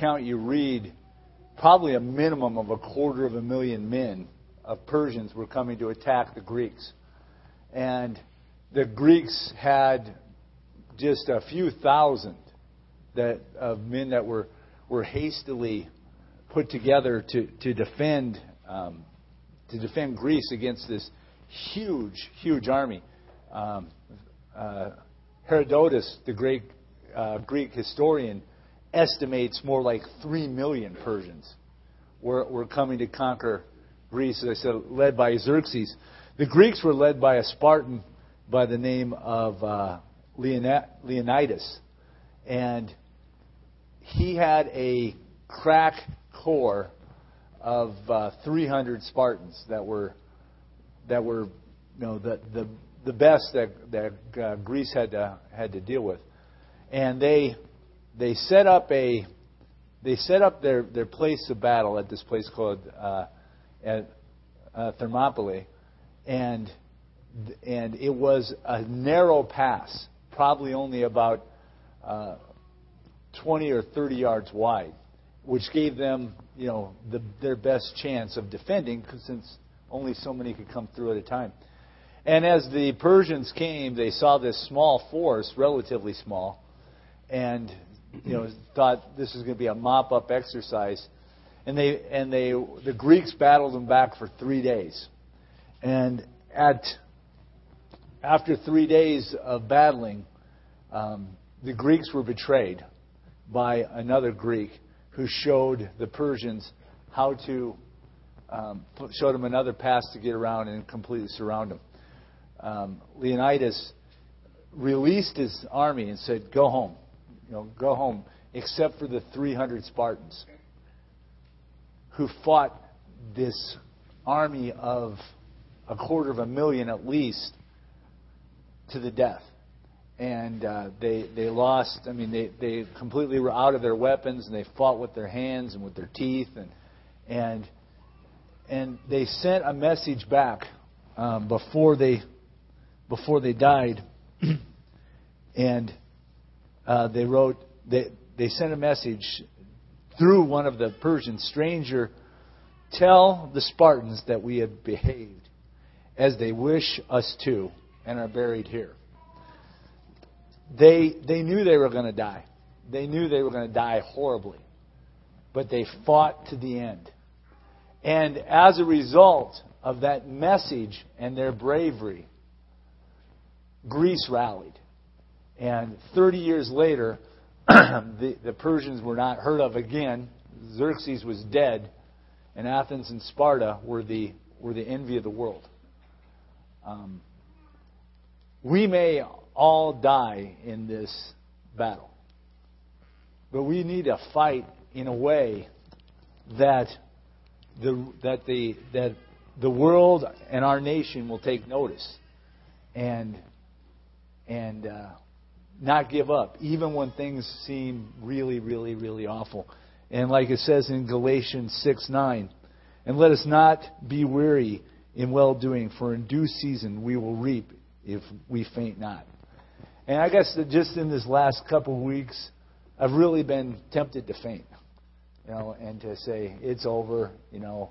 account you read, probably a minimum of a quarter of a million men of Persians were coming to attack the Greeks. And the Greeks had just a few thousand that, of men that were, were hastily put together to, to defend um, to defend Greece against this huge, huge army. Um, uh, Herodotus, the great uh, Greek historian, estimates more like three million Persians were, were coming to conquer Greece. As I said, led by Xerxes. The Greeks were led by a Spartan by the name of uh, Leonidas, and he had a crack corps of uh, 300 Spartans that were that were you know the the, the best that that uh, Greece had to had to deal with, and they they set up a they set up their their place of battle at this place called uh, at uh, Thermopylae, and and it was a narrow pass, probably only about uh, 20 or 30 yards wide, which gave them, you know, the, their best chance of defending, since only so many could come through at a time. And as the Persians came, they saw this small force, relatively small, and you know thought this was going to be a mop-up exercise. And they and they the Greeks battled them back for three days, and at after three days of battling, um, the Greeks were betrayed by another Greek who showed the Persians how to um, showed them another pass to get around and completely surround them. Um, Leonidas released his army and said, "Go home, you know, go home," except for the 300 Spartans who fought this army of a quarter of a million at least to the death and uh, they they lost. I mean, they they completely were out of their weapons, and they fought with their hands and with their teeth, and and and they sent a message back um, before they before they died, and uh, they wrote they they sent a message through one of the Persians, stranger, tell the Spartans that we have behaved as they wish us to and are buried here. They, they knew they were going to die. They knew they were going to die horribly. But they fought to the end. And as a result of that message and their bravery, Greece rallied. And 30 years later, the, the Persians were not heard of again. Xerxes was dead, and Athens and Sparta were the, were the envy of the world. Um, we may all die in this battle. But we need to fight in a way that the, that the, that the world and our nation will take notice and, and uh, not give up, even when things seem really, really, really awful. And like it says in Galatians 6 9, and let us not be weary in well doing, for in due season we will reap if we faint not. And I guess that just in this last couple of weeks, I've really been tempted to faint, you know, and to say it's over. You know,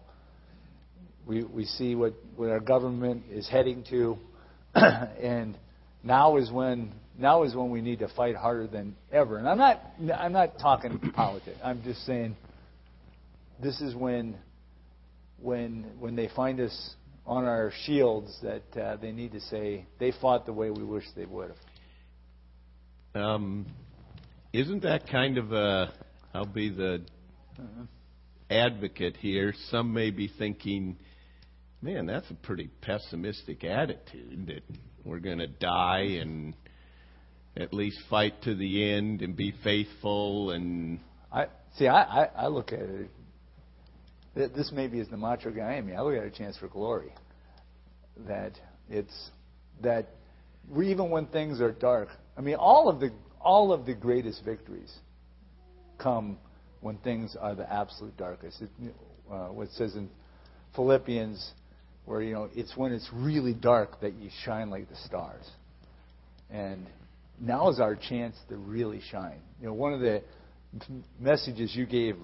we we see what what our government is heading to, and now is when now is when we need to fight harder than ever. And I'm not I'm not talking politics. I'm just saying this is when when when they find us on our shields that uh, they need to say they fought the way we wish they would have. Um, isn't that kind of a? I'll be the advocate here. Some may be thinking, man, that's a pretty pessimistic attitude that we're going to die and at least fight to the end and be faithful and. I see. I, I, I look at it. This maybe is the macho guy in me. I look at a chance for glory. That it's that even when things are dark, I mean, all of the all of the greatest victories come when things are the absolute darkest. It, uh, what it says in Philippians, where you know it's when it's really dark that you shine like the stars, and now is our chance to really shine. You know, one of the messages you gave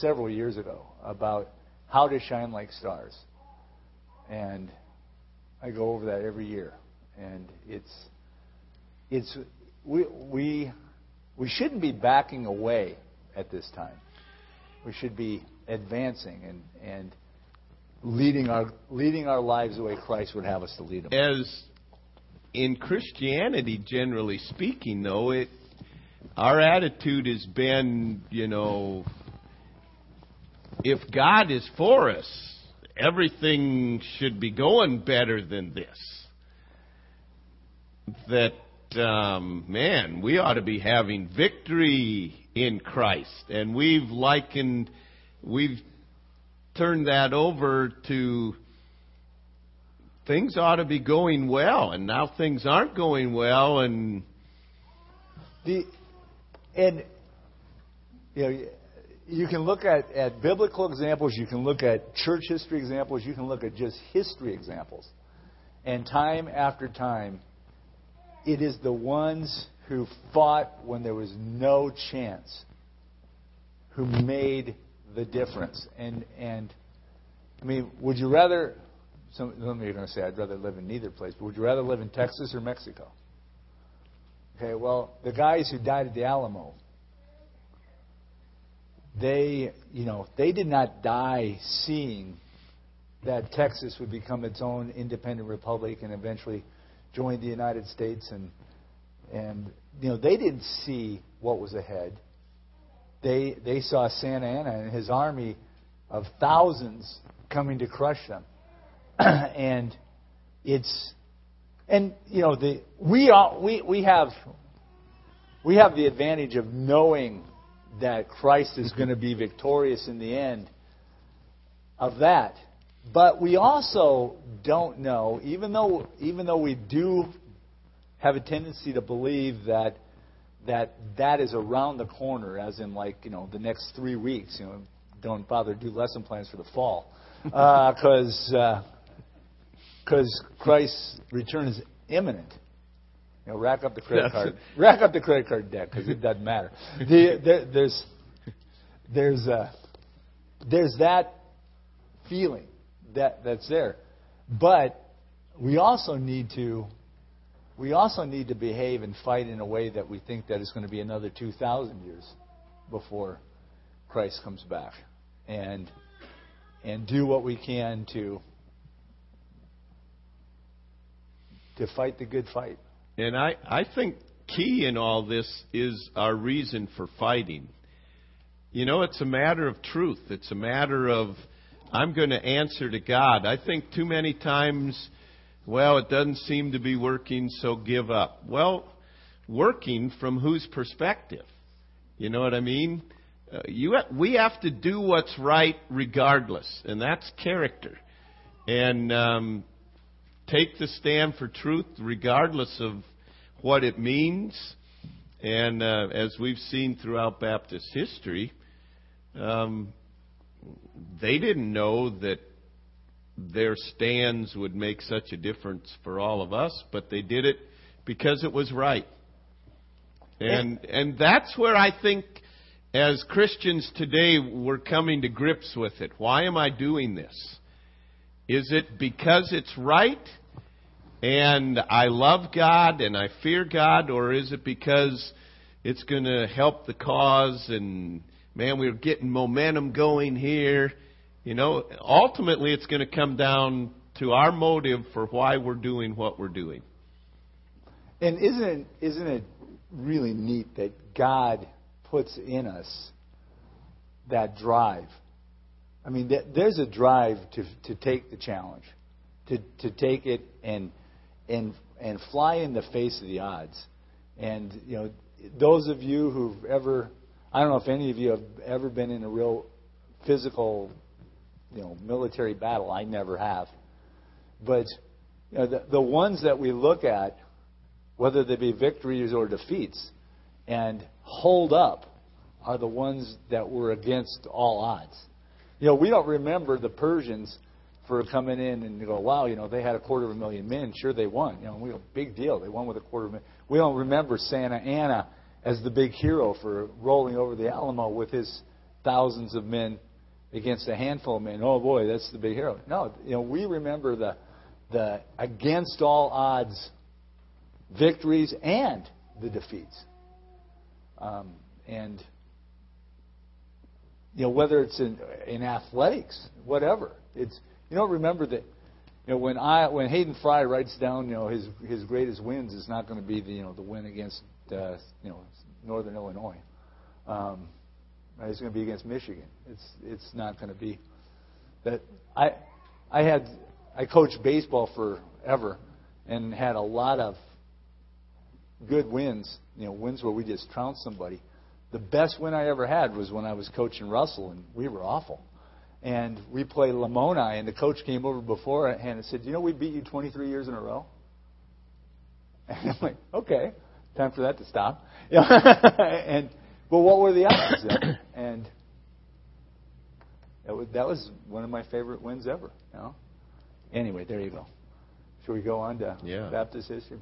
several years ago about how to shine like stars. And I go over that every year. And it's it's we we we shouldn't be backing away at this time. We should be advancing and and leading our leading our lives the way Christ would have us to lead them. As in Christianity, generally speaking, though, it our attitude has been, you know, if God is for us, everything should be going better than this. That, um, man, we ought to be having victory in Christ. And we've likened, we've turned that over to things ought to be going well, and now things aren't going well, and the and you know you can look at, at biblical examples, you can look at church history examples, you can look at just history examples. And time after time, it is the ones who fought when there was no chance who made the difference. And and I mean, would you rather some, of you are going to say, I'd rather live in neither place, but would you rather live in Texas or Mexico? Okay, well, the guys who died at the Alamo, they, you know, they did not die seeing that Texas would become its own independent republic and eventually join the United States and and you know they didn't see what was ahead. They they saw Santa Anna and his army of thousands coming to crush them. and it's and you know the we all we we have we have the advantage of knowing that Christ is going to be victorious in the end of that. But we also don't know, even though even though we do have a tendency to believe that that that is around the corner, as in like you know the next three weeks. You know, don't bother to do lesson plans for the fall because uh, because Christ's return is imminent. You know, rack up the credit That's card, it. rack up the credit card debt because it doesn't matter. The, there, there's there's uh, there's that feeling that that's there, but we also need to we also need to behave and fight in a way that we think that it's going to be another 2,000 years before Christ comes back, and and do what we can to to fight the good fight. And I, I think key in all this is our reason for fighting. You know, it's a matter of truth. It's a matter of, I'm going to answer to God. I think too many times, well, it doesn't seem to be working, so give up. Well, working from whose perspective? You know what I mean? Uh, you, we have to do what's right regardless, and that's character. And um, take the stand for truth regardless of what it means. And uh, as we've seen throughout Baptist history, um, they didn't know that their stands would make such a difference for all of us, but they did it because it was right. And and that's where I think as Christians today we're coming to grips with it. Why am I doing this? Is it because it's right? And I love God and I fear God, or is it because it's going to help the cause and man, we're getting momentum going here? You know, ultimately it's going to come down to our motive for why we're doing what we're doing. And isn't it, isn't it really neat that God puts in us that drive? I mean, there's a drive to to take the challenge, to to take it and and and fly in the face of the odds. And you know, those of you who've ever, I don't know if any of you have ever been in a real physical, you know, military battle. I never have. But you know, the, the ones that we look at, whether they be victories or defeats, and hold up, are the ones that were against all odds. You know, we don't remember the Persians for coming in and go, wow, you know, they had a quarter of a million men. Sure, they won. You know, we a big deal. They won with a quarter of a million. We don't remember Santa Anna as the big hero for rolling over the Alamo with his thousands of men against a handful of men. Oh boy, that's the big hero. No, you know, we remember the the against all odds victories and the defeats. Um, and you know whether it's in in athletics, whatever. It's you know remember that you know when I when Hayden Fry writes down you know his his greatest wins is not going to be the you know the win against uh, you know Northern Illinois. Um, it's going to be against Michigan. It's it's not going to be that I I had I coached baseball forever and had a lot of good wins, you know, wins where we just trounced somebody. The best win I ever had was when I was coaching Russell, and we were awful. And we played Lamoni, and the coach came over beforehand and said, "You know, we beat you 23 years in a row." And I'm like, "Okay, time for that to stop." and but what were the odds? and that was, that was one of my favorite wins ever. You know? Anyway, there you go. Should we go on to yeah. Baptist history?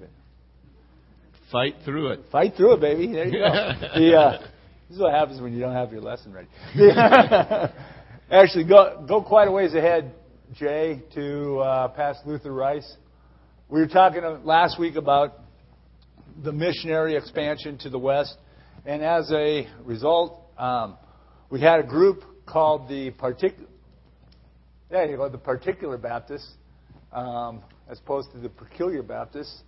Fight through it. Fight through it, baby. There you go. the, uh, this is what happens when you don't have your lesson ready. Actually, go go quite a ways ahead, Jay, to uh, past Luther Rice. We were talking last week about the missionary expansion to the west, and as a result, um, we had a group called the particular. There you go, the particular Baptists, um, as opposed to the peculiar Baptists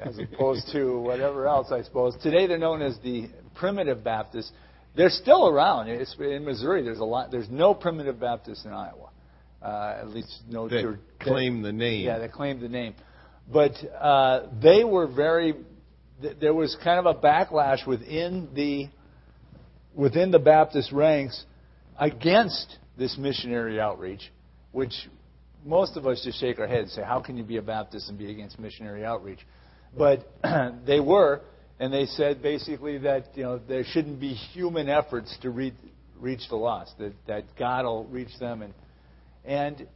as opposed to whatever else, I suppose. Today they're known as the primitive Baptists. They're still around. It's, in Missouri, there's a lot. There's no primitive Baptists in Iowa. Uh, at least no church, claim the name. Yeah, they claim the name. But uh, they were very. There was kind of a backlash within the within the Baptist ranks against this missionary outreach, which most of us just shake our heads and say, "How can you be a Baptist and be against missionary outreach?" But they were, and they said basically that you know there shouldn't be human efforts to reach, reach the lost. That that God will reach them, and and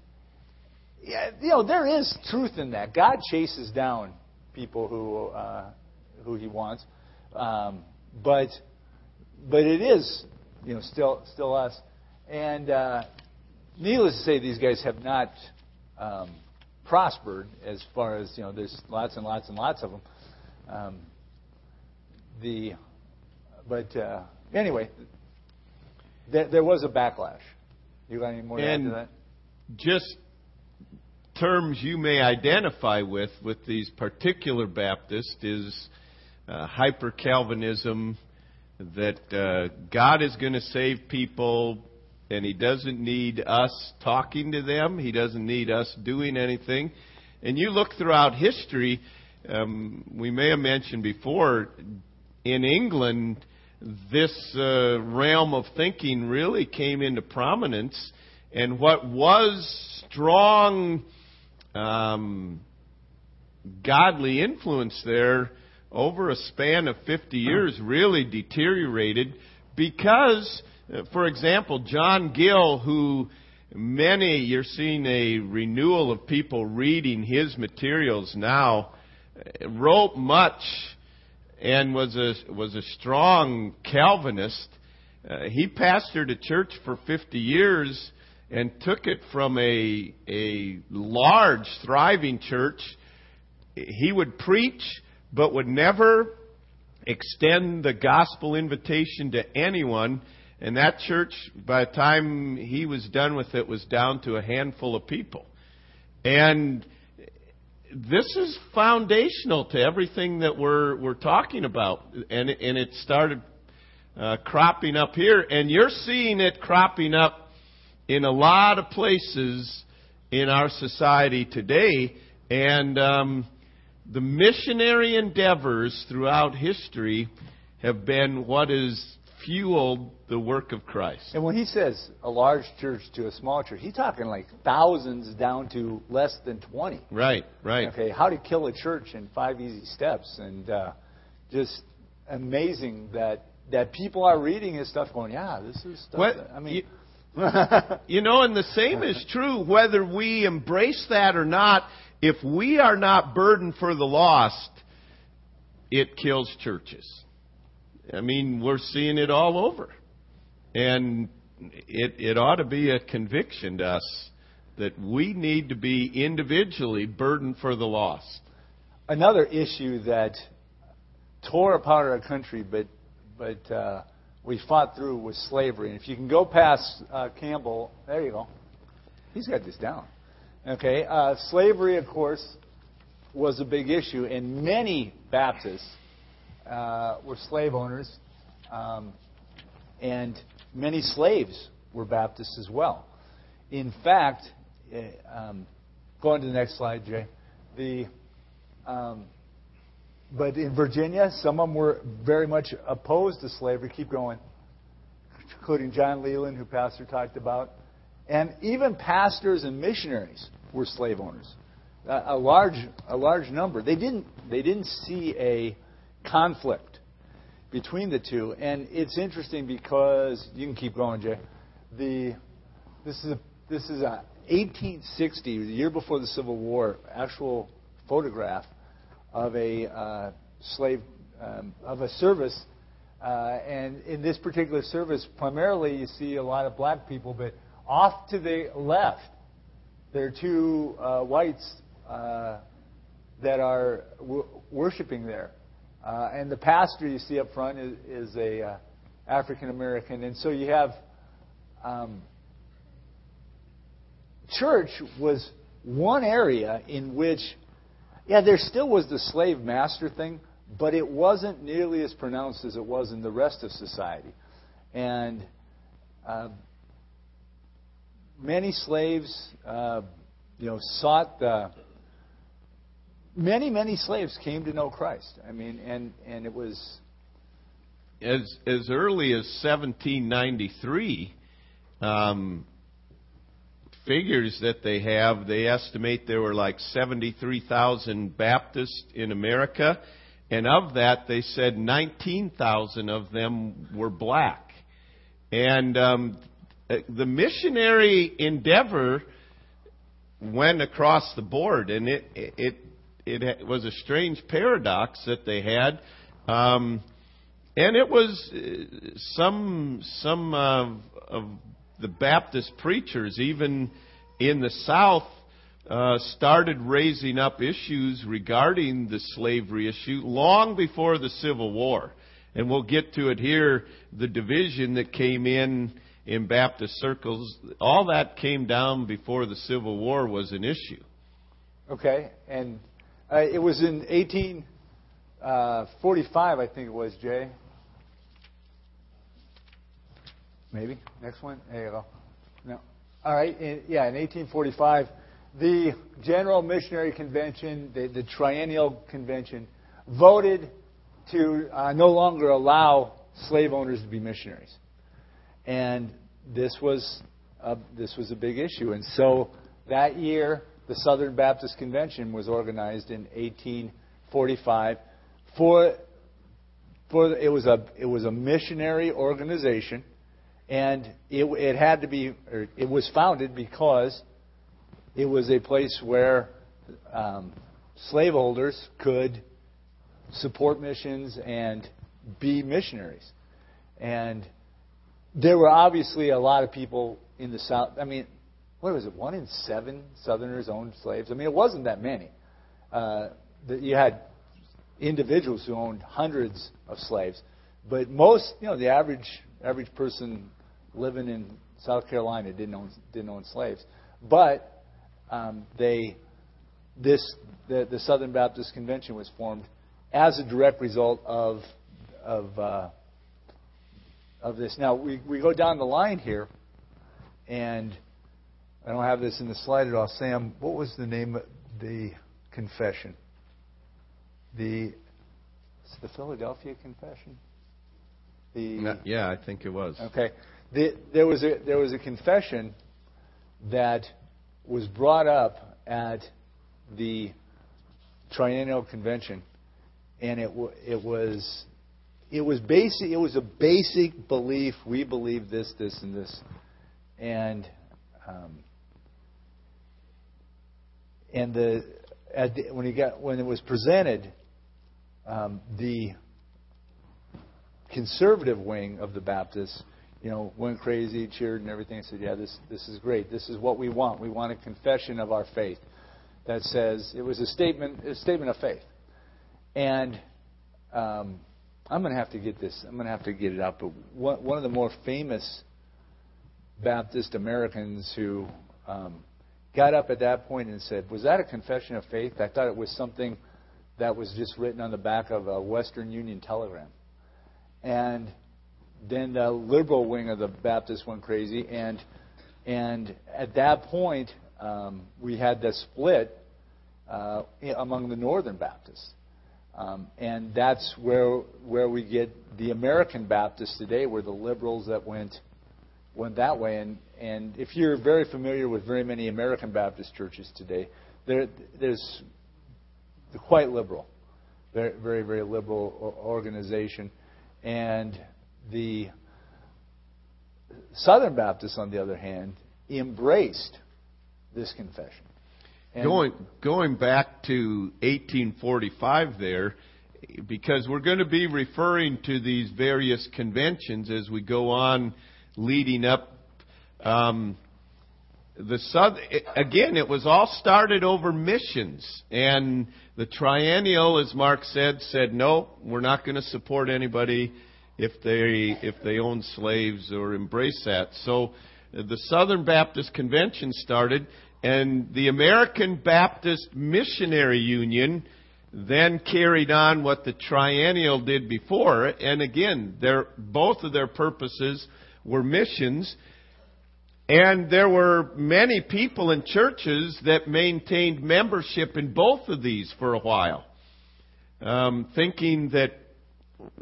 yeah, you know there is truth in that. God chases down people who uh, who He wants, um, but but it is you know still still us, and uh, needless to say, these guys have not. Um, prospered as far as you know. There's lots and lots and lots of them. Um, the but uh, anyway, there, there was a backlash. You got any more to and add to that? Just terms you may identify with with these particular Baptists is uh, hyper Calvinism. That uh, God is going to save people and He doesn't need us talking to them. He doesn't need us doing anything. And you look throughout history, um, we may have mentioned before, in England, this uh, realm of thinking really came into prominence. And what was strong um, godly influence there over a span of 50 years really deteriorated because uh, for example, John Gill, who many, you're seeing a renewal of people reading his materials now, uh, wrote much and was a, was a strong Calvinist. Uh, he pastored a church for 50 years and took it from a, a large, thriving church. He would preach, but would never extend the gospel invitation to anyone and that church, by the time he was done with it, was down to a handful of people. And this is foundational to everything that we're we're talking about, and and it started uh, cropping up here, and you're seeing it cropping up in a lot of places in our society today, and um, the missionary endeavors throughout history have been what is fueled the work of Christ. And when he says a large church to a small church, he's talking like thousands down to less than 20. Right, right. Okay, how to kill a church in five easy steps. And uh, just amazing that, that people are reading his stuff going, yeah, this is stuff. What, that, I mean, you, you know, and the same is true whether we embrace that or not. If we are not burdened for the lost, it kills churches. I mean, we're seeing it all over. And it, it ought to be a conviction to us that we need to be individually burdened for the lost. Another issue that tore apart our country, but but uh, we fought through was slavery. And if you can go past uh, Campbell, there you go. He's got this down. Okay, uh, slavery, of course, was a big issue, and many Baptists uh, were slave owners, um, and many slaves were Baptists as well. In fact, uh, um, go on to the next slide, Jay. The um, but in Virginia, some of them were very much opposed to slavery. Keep going, including John Leland, who Pastor talked about, and even pastors and missionaries were slave owners. A, a large, a large number. They didn't, they didn't see a conflict between the two, and it's interesting because you can keep going, Jay. The this is a, this is a 1860, the year before the Civil War, actual photograph of a uh, slave um, of a service. Uh, and in this particular service, primarily you see a lot of black people, but off to the left, there are two uh, whites uh, that are w- worshiping there. Uh, and the pastor you see up front is, is a uh, African American. And so you have um, church was one area in which yeah, there still was the slave master thing, but it wasn't nearly as pronounced as it was in the rest of society. And uh, many slaves, uh, you know, sought the. Many, many slaves came to know Christ. I mean, and and it was as as early as 1793. Um, figures that they have, they estimate there were like 73,000 Baptists in America, and of that, they said 19,000 of them were black. And um, the missionary endeavor went across the board, and it it it was a strange paradox that they had. Um, and it was uh, some some uh, of the Baptist preachers, even in the South, uh, started raising up issues regarding the slavery issue long before the Civil War. And we'll get to it here the division that came in in Baptist circles, all that came down before the Civil War was an issue. Okay, and uh, it was in 1845, uh, I think it was, Jay, Maybe. Next one. There you go. No. All right. In, yeah, in 1845, the General Missionary Convention, the, the Triennial Convention, voted to uh, no longer allow slave owners to be missionaries. And this was, a, this was a big issue. And so that year, the Southern Baptist Convention was organized in 1845 for, for it was a it was a missionary organization and it, it had to be, it was founded because it was a place where um, slaveholders could support missions and be missionaries. And there were obviously a lot of people in the South. I mean, what was it? One in seven Southerners owned slaves. I mean, it wasn't that many. Uh, you had individuals who owned hundreds of slaves, but most, you know, the average average person living in South Carolina didn't own didn't own slaves, but um, they this the, the Southern Baptist Convention was formed as a direct result of of uh, of this. Now we we go down the line here, and I don't have this in the slide at all. Sam, what was the name of the confession? The the Philadelphia Confession. The, yeah, I think it was. Okay the, there, was a, there was a confession that was brought up at the Triennial Convention, and it, it was it was basic. It was a basic belief. We believe this, this, and this, and um, and the, the when he got when it was presented, um, the conservative wing of the Baptists, you know, went crazy, cheered, and everything. and said, "Yeah, this this is great. This is what we want. We want a confession of our faith that says it was a statement a statement of faith." And um, I'm going to have to get this. I'm going to have to get it out. But one, one of the more famous Baptist Americans who um, got up at that point and said, "Was that a confession of faith? I thought it was something that was just written on the back of a Western Union telegram." And then the liberal wing of the Baptists went crazy, and and at that point um, we had the split uh, among the Northern Baptists, um, and that's where where we get the American Baptists today, where the liberals that went went that way. And and if you're very familiar with very many American Baptist churches today, there there's they're quite liberal, very very very liberal organization, and the Southern Baptists, on the other hand, embraced this confession. And going going back to 1845 there because we're going to be referring to these various conventions as we go on leading up um, the south again it was all started over missions and the triennial as mark said said no we're not going to support anybody if they if they own slaves or embrace that. So the Southern Baptist Convention started, and the American Baptist Missionary Union then carried on what the Triennial did before. And again, their, both of their purposes were missions. And there were many people in churches that maintained membership in both of these for a while, um, thinking that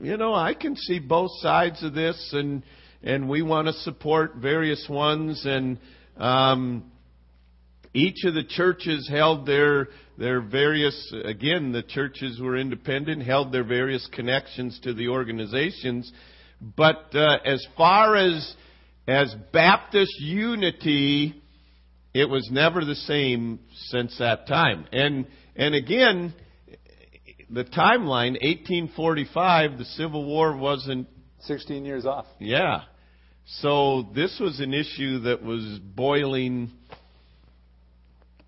you know, I can see both sides of this, and and we want to support various ones, and um, each of the churches held their their various again the churches were independent, held their various connections to the organizations, but uh, as far as as Baptist unity, it was never the same since that time, and and again the timeline, 1845, the Civil War wasn't 16 years off. Yeah. So this was an issue that was boiling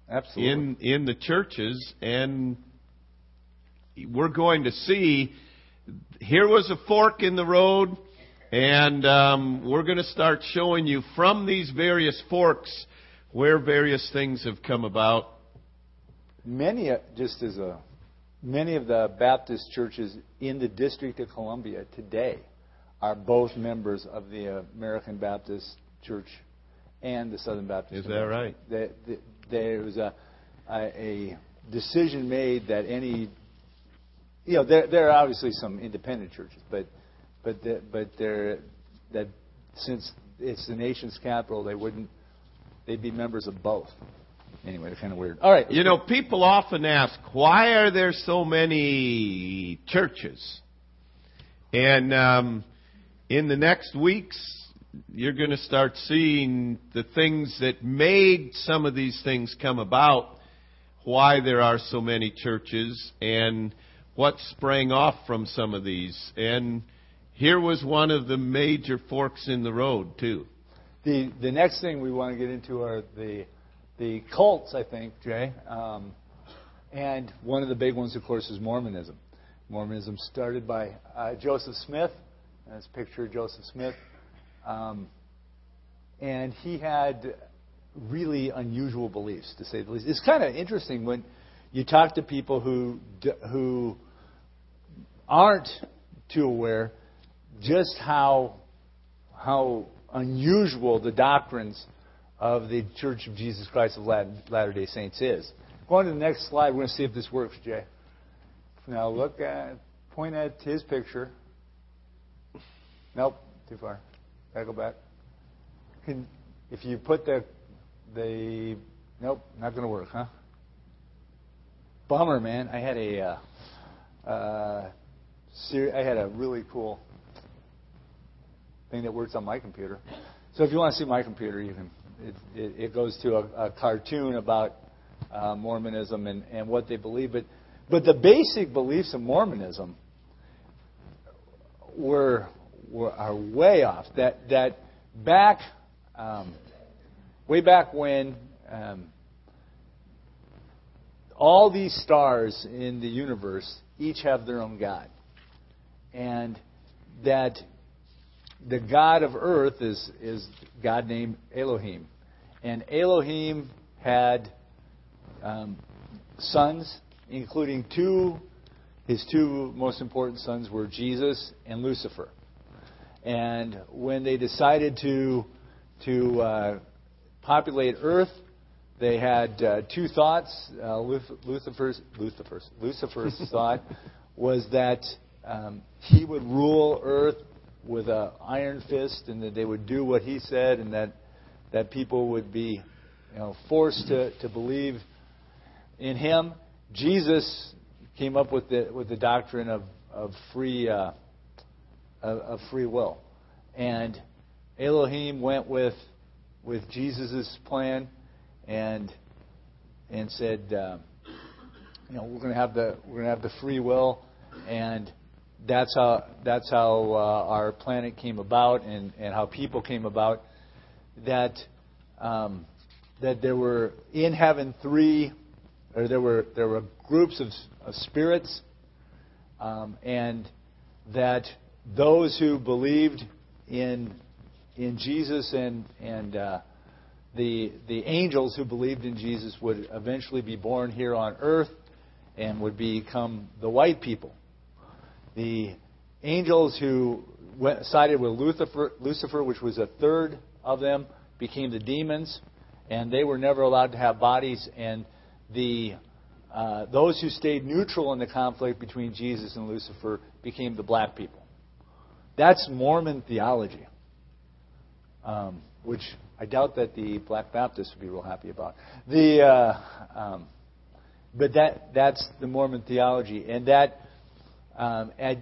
Absolutely. in in the churches and we're going to see here was a fork in the road and um, we're going to start showing you from these various forks where various things have come about. Many, uh, just as a Many of the Baptist churches in the District of Columbia today are both members of the American Baptist Church and the Southern Baptist. Is that right? there was a, a, decision made that any, you know, there, there are obviously some independent churches, but but the, but there that since it's the nation's capital, they wouldn't they'd be members of both. Anyway, it's kind of weird. All right. You know, people often ask, why are there so many churches? And um, in the next weeks, you're going to start seeing the things that made some of these things come about, why there are so many churches, and what sprang off from some of these. And here was one of the major forks in the road, too. The, the next thing we want to get into are the the cults, I think, Jay. Um, and one of the big ones, of course, is Mormonism. Mormonism started by uh, Joseph Smith. That's a picture of Joseph Smith. Um, and he had really unusual beliefs, to say the least. It's kind of interesting when you talk to people who who aren't too aware just how how unusual the doctrines of the Church of Jesus Christ of Latter day Saints is. Going to the next slide, we're going to see if this works, Jay. Now look at, point at his picture. Nope, too far. Gotta go back. Can, if you put the, the, nope, not going to work, huh? Bummer, man. I had a, uh, uh, I had a really cool thing that works on my computer. So if you want to see my computer, can it, it, it goes to a, a cartoon about uh, Mormonism and, and what they believe. But, but the basic beliefs of Mormonism, were, were are way off. That that back, um, way back when. Um, all these stars in the universe each have their own God. And that the God of earth is, is God named Elohim. And Elohim had um, sons, including two, his two most important sons were Jesus and Lucifer. And when they decided to, to uh, populate earth, they had uh, two thoughts. Uh, Lucifer's, Lucifer's, Lucifer's thought was that um, he would rule earth with an iron fist, and that they would do what he said, and that that people would be, you know, forced to, to believe in him. Jesus came up with the with the doctrine of of free uh, of, free will, and Elohim went with with Jesus' plan and and said, uh, you know, we're going to have the we're going to have the free will, and that's how that's how uh, our planet came about, and and how people came about. That um, that there were in heaven three, or there were there were groups of, of spirits, um, and that those who believed in in Jesus and and uh, the, the angels who believed in Jesus would eventually be born here on earth and would become the white people. The angels who went, sided with Lucifer, Lucifer, which was a third of them, became the demons, and they were never allowed to have bodies. And the uh, those who stayed neutral in the conflict between Jesus and Lucifer became the black people. That's Mormon theology. Um, which I doubt that the Black Baptists would be real happy about. The, uh, um, but that that's the Mormon theology, and that um, at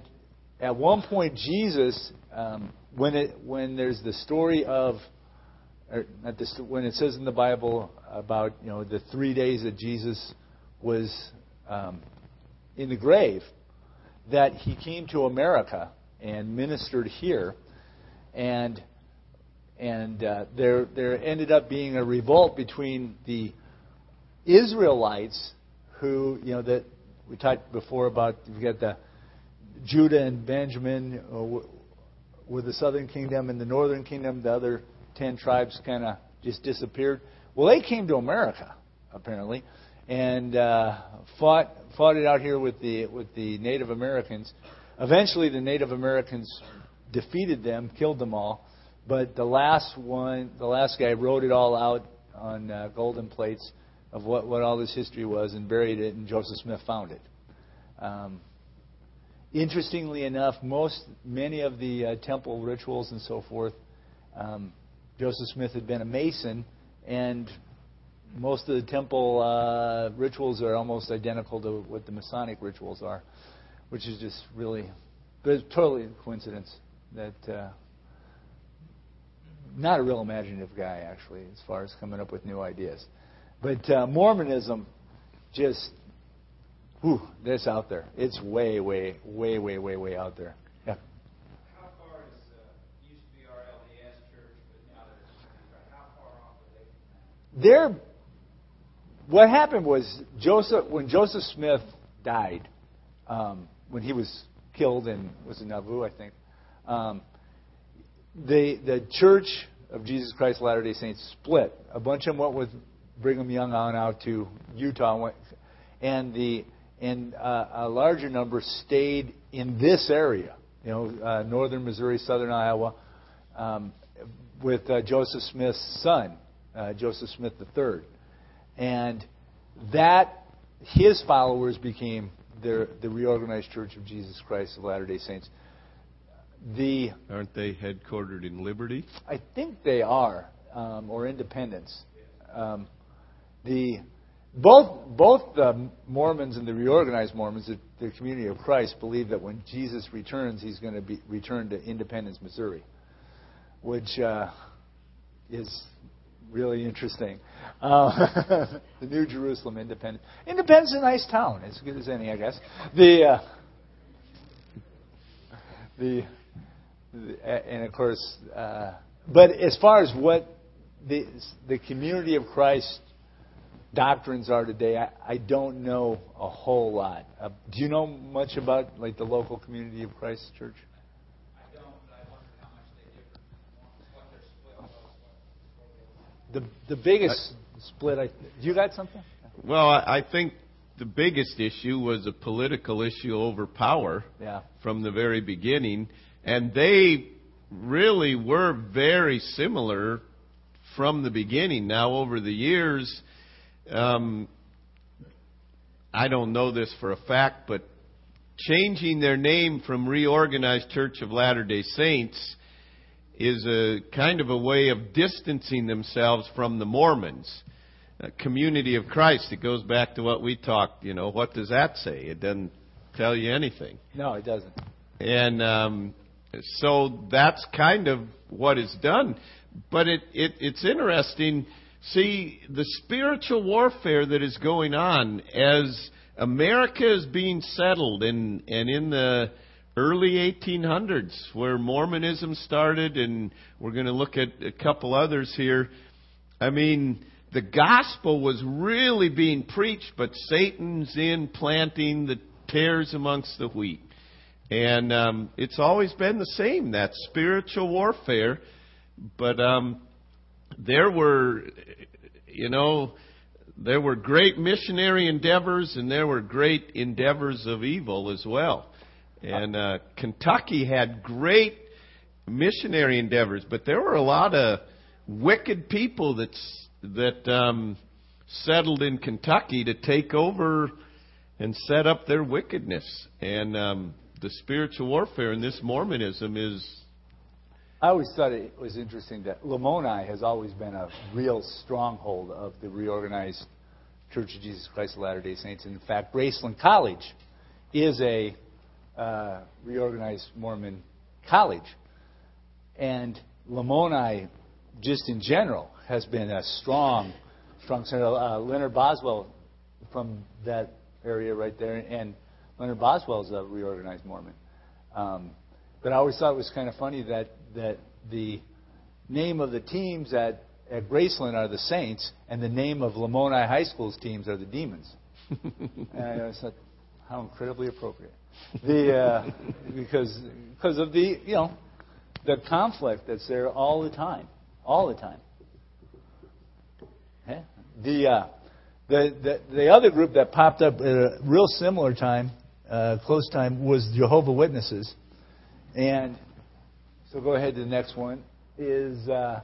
at one point Jesus, um, when it when there's the story of this, when it says in the Bible about you know the three days that Jesus was um, in the grave, that he came to America and ministered here, and and uh, there there ended up being a revolt between the Israelites, who you know that we talked before about you got the Judah and Benjamin uh, with the southern kingdom and the northern kingdom, the other ten tribes kind of just disappeared. Well, they came to America apparently and uh, fought fought it out here with the with the Native Americans. Eventually, the Native Americans defeated them, killed them all, but the last one, the last guy wrote it all out on uh, golden plates of what, what all this history was and buried it, and Joseph Smith found it. Um, interestingly enough, most many of the uh, temple rituals and so forth, um, Joseph Smith had been a Mason, and most of the temple uh, rituals are almost identical to what the Masonic rituals are, which is just really, totally a coincidence that uh, not a real imaginative guy, actually, as far as coming up with new ideas. But uh, Mormonism, just, whew, that's out there. It's way, way, way, way, way, way out there. Yeah. How far is, uh, used to be our LDS church, but now there's, how far off are they from that? They're, what happened was Joseph, when Joseph Smith died, um, when he was killed and was in Nauvoo, I think. Um, the the Church of Jesus Christ Latter Day Saints split. A bunch of them went with Brigham Young on out to Utah, and the and uh, a larger number stayed in this area. You know, uh, northern Missouri, southern Iowa, um, with uh, Joseph Smith's son, uh, Joseph Smith III, and that his followers became the the reorganized Church of Jesus Christ of Latter Day Saints. The aren't they headquartered in Liberty? I think they are, um, or Independence. Um, the both both the Mormons and the reorganized Mormons, the, the community of Christ, believe that when Jesus returns, he's going to be return to Independence, Missouri, which uh, is really interesting. Uh, the New Jerusalem, Independence. Independence is a nice town, as good as any, I guess. The uh, the and of course, uh, but as far as what the the community of Christ doctrines are today, I, I don't know a whole lot. Uh, do you know much about like the local community of Christ Church? I don't, but I wonder how much they differ what their split was, what, what they The the biggest split. I do you got something? Well, I I think the biggest issue was a political issue over power Yeah. from the very beginning, and they really were very similar from the beginning. Now, over the years, um, I don't know this for a fact, but changing their name from Reorganized Church of Latter day Saints is a kind of a way of distancing themselves from the Mormons. Uh, community of Christ, it goes back to what we talked, you know, what does that say? It doesn't tell you anything. No, it doesn't. And um, so that's kind of what is done. But it, it, it's interesting. See, the spiritual warfare that is going on as America is being settled, and, and in the early 1800s, where Mormonism started, and we're going to look at a couple others here. I mean, the gospel was really being preached, but Satan's in planting the tares amongst the wheat. And um, it's always been the same, that spiritual warfare. But um, there were, you know, there were great missionary endeavors and there were great endeavors of evil as well. And uh, Kentucky had great missionary endeavors, but there were a lot of wicked people that's, that um, settled in Kentucky to take over and set up their wickedness. And um, the spiritual warfare in this Mormonism is I always thought it was interesting that Lamoni has always been a real stronghold of the reorganized Church of Jesus Christ of Latter day Saints. In fact, Graceland College is a uh, reorganized Mormon college. And Lamoni, just in general, has been a strong, strong center. Uh, Leonard Boswell from that area right there, and Leonard Boswell is a reorganized Mormon. Um, but I always thought it was kind of funny that that the name of the teams at at Graceland are the Saints, and the name of Lamoni High School's teams are the Demons. and I thought, how incredibly appropriate. The uh, because because of the you know the conflict that's there all the time, all the time. The uh, the, the the other group that popped up at a real similar time, uh, close time, was Jehovah Witnesses, and so go ahead to the next one. Is uh,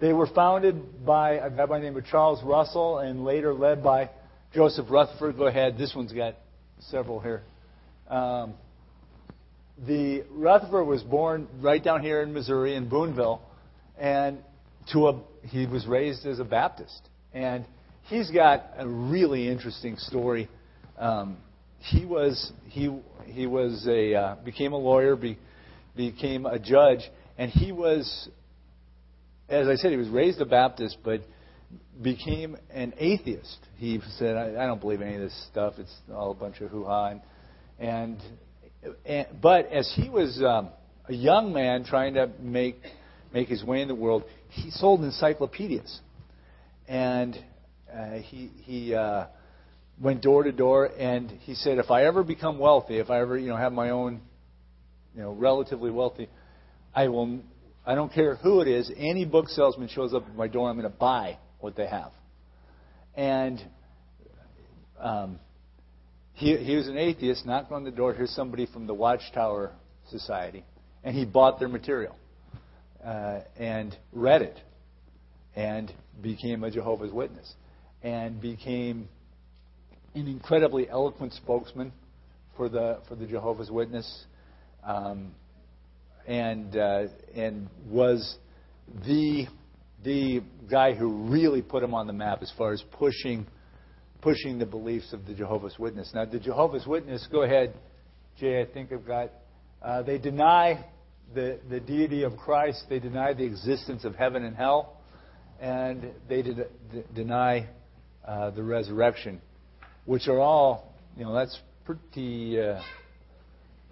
they were founded by a guy by the name of Charles Russell and later led by Joseph Rutherford. Go ahead. This one's got several here. Um, the Rutherford was born right down here in Missouri in Boonville, and to a he was raised as a Baptist, and he's got a really interesting story. Um, he was he he was a uh, became a lawyer, be, became a judge, and he was, as I said, he was raised a Baptist, but became an atheist. He said, "I, I don't believe any of this stuff. It's all a bunch of hoo ha." And, and, but as he was um, a young man trying to make make his way in the world, he sold encyclopedias, and uh, he he. Uh, went door to door and he said if i ever become wealthy if i ever you know have my own you know relatively wealthy i will i don't care who it is any book salesman shows up at my door i'm going to buy what they have. And um, he, he was an atheist knocked on the door here's somebody from the watchtower society and he bought their material uh, and read it and became a jehovah's witness and became an incredibly eloquent spokesman for the for the Jehovah's Witness, um, and uh, and was the the guy who really put him on the map as far as pushing pushing the beliefs of the Jehovah's Witness. Now, the Jehovah's Witness, go ahead, Jay. I think I've got. Uh, they deny the the deity of Christ. They deny the existence of heaven and hell, and they de- de- deny uh, the resurrection which are all, you know, that's pretty, uh,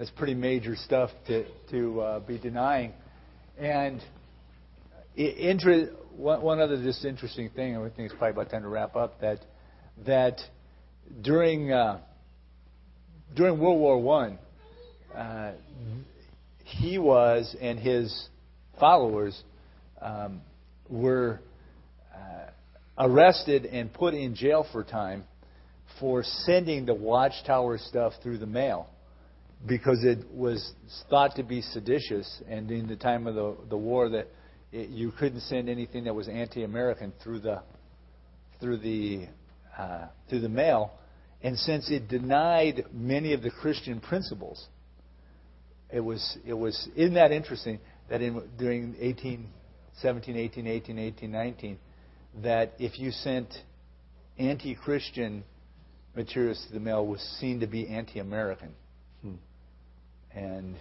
that's pretty major stuff to to uh, be denying. And inter- one, one other just interesting thing, and I think it's probably about time to wrap up. That that during uh, during World War One, uh, he was and his followers um, were uh, arrested and put in jail for time for sending the Watchtower stuff through the mail because it was thought to be seditious, and in the time of the the war that it, you couldn't send anything that was anti-American through the through the uh, through the mail, and since it denied many of the Christian principles, it was it was isn't that interesting that in during 18, 17, 18, 18, 18, 19, that if you sent anti-Christian materials to the mail was seen to be anti-American, hmm. And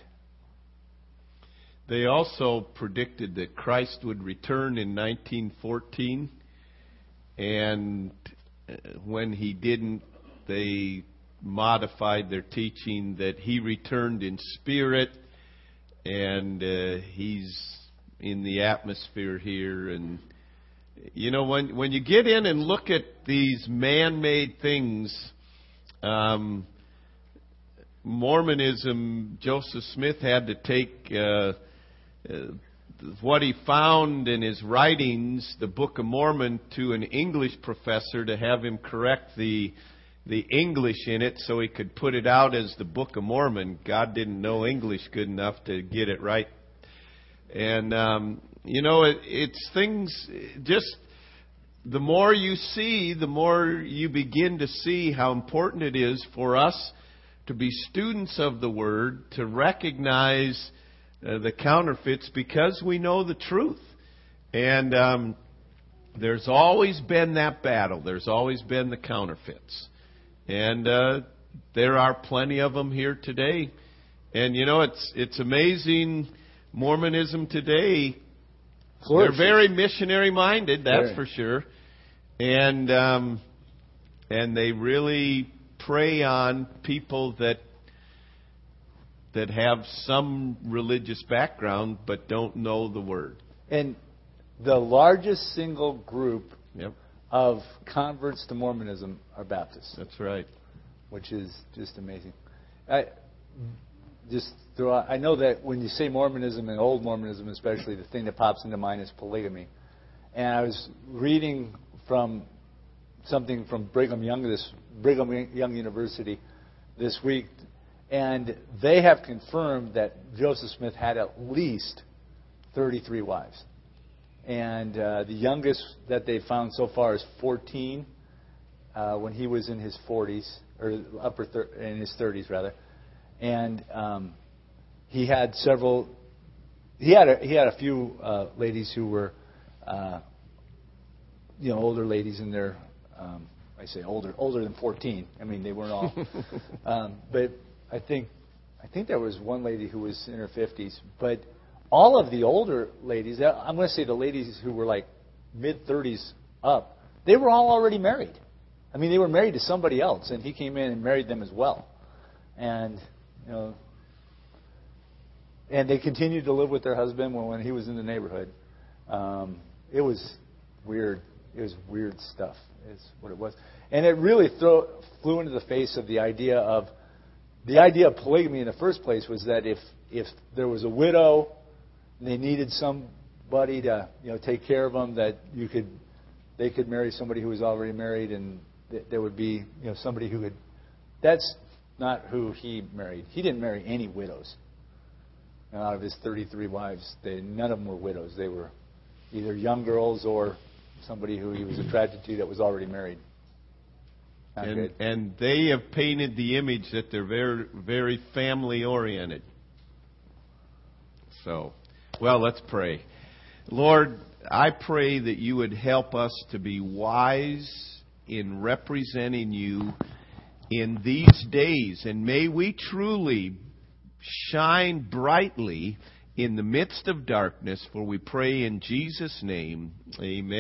they also predicted that Christ would return in 1914, and uh, when he didn't, they modified their teaching that he returned in spirit. And uh, he's in the atmosphere here. And you know when when you get in and look at these man-made things um, Mormonism Joseph Smith had to take uh, uh, what he found in his writings, the Book of Mormon, to an English professor to have him correct the the English in it so he could put it out as the Book of Mormon. God didn't know English good enough to get it right. And, um, you know, it, it's things just the more you see, the more you begin to see how important it is for us to be students of the Word, to recognize uh, the counterfeits because we know the truth. And um, there's always been that battle. There's always been the counterfeits. And uh, there are plenty of them here today. And you know, it's it's amazing. Mormonism today, they're very missionary minded. That's very. for sure. And um, and they really prey on people that that have some religious background but don't know the word. And the largest single group yep. of converts to Mormonism are Baptists. That's right. Which is just amazing. I just throw out, I know that when you say Mormonism and old Mormonism especially, the thing that pops into mind is polygamy. And I was reading from something from Brigham Young this Brigham Young University this week and they have confirmed that Joseph Smith had at least 33 wives. And uh, the youngest that they found so far is 14 uh, when he was in his 40s, or upper thir- in his 30s rather. And um, he had several. He had a, he had a few uh, ladies who were, uh, you know, older ladies in their. Um, I say older, older than 14. I mean, they weren't all. um, but I think I think there was one lady who was in her 50s, but all of the older ladies, uh, I'm going to say the ladies who were like mid 30s up, they were all already married. I mean, they were married to somebody else, and he came in and married them as well. And you know, and they continued to live with their husband when, when he was in the neighborhood. Um, it was weird. It was weird stuff. Is what it was, and it really throw, flew into the face of the idea of the idea of polygamy in the first place was that if if there was a widow and they needed somebody to you know take care of them, that you could they could marry somebody who was already married, and th- there would be you know somebody who could. That's not who he married. He didn't marry any widows. And out of his 33 wives, they, none of them were widows. They were either young girls or somebody who he was attracted to that was already married and, and they have painted the image that they're very, very family oriented. So, well, let's pray. Lord, I pray that you would help us to be wise in representing you in these days. And may we truly shine brightly in the midst of darkness, for we pray in Jesus' name. Amen.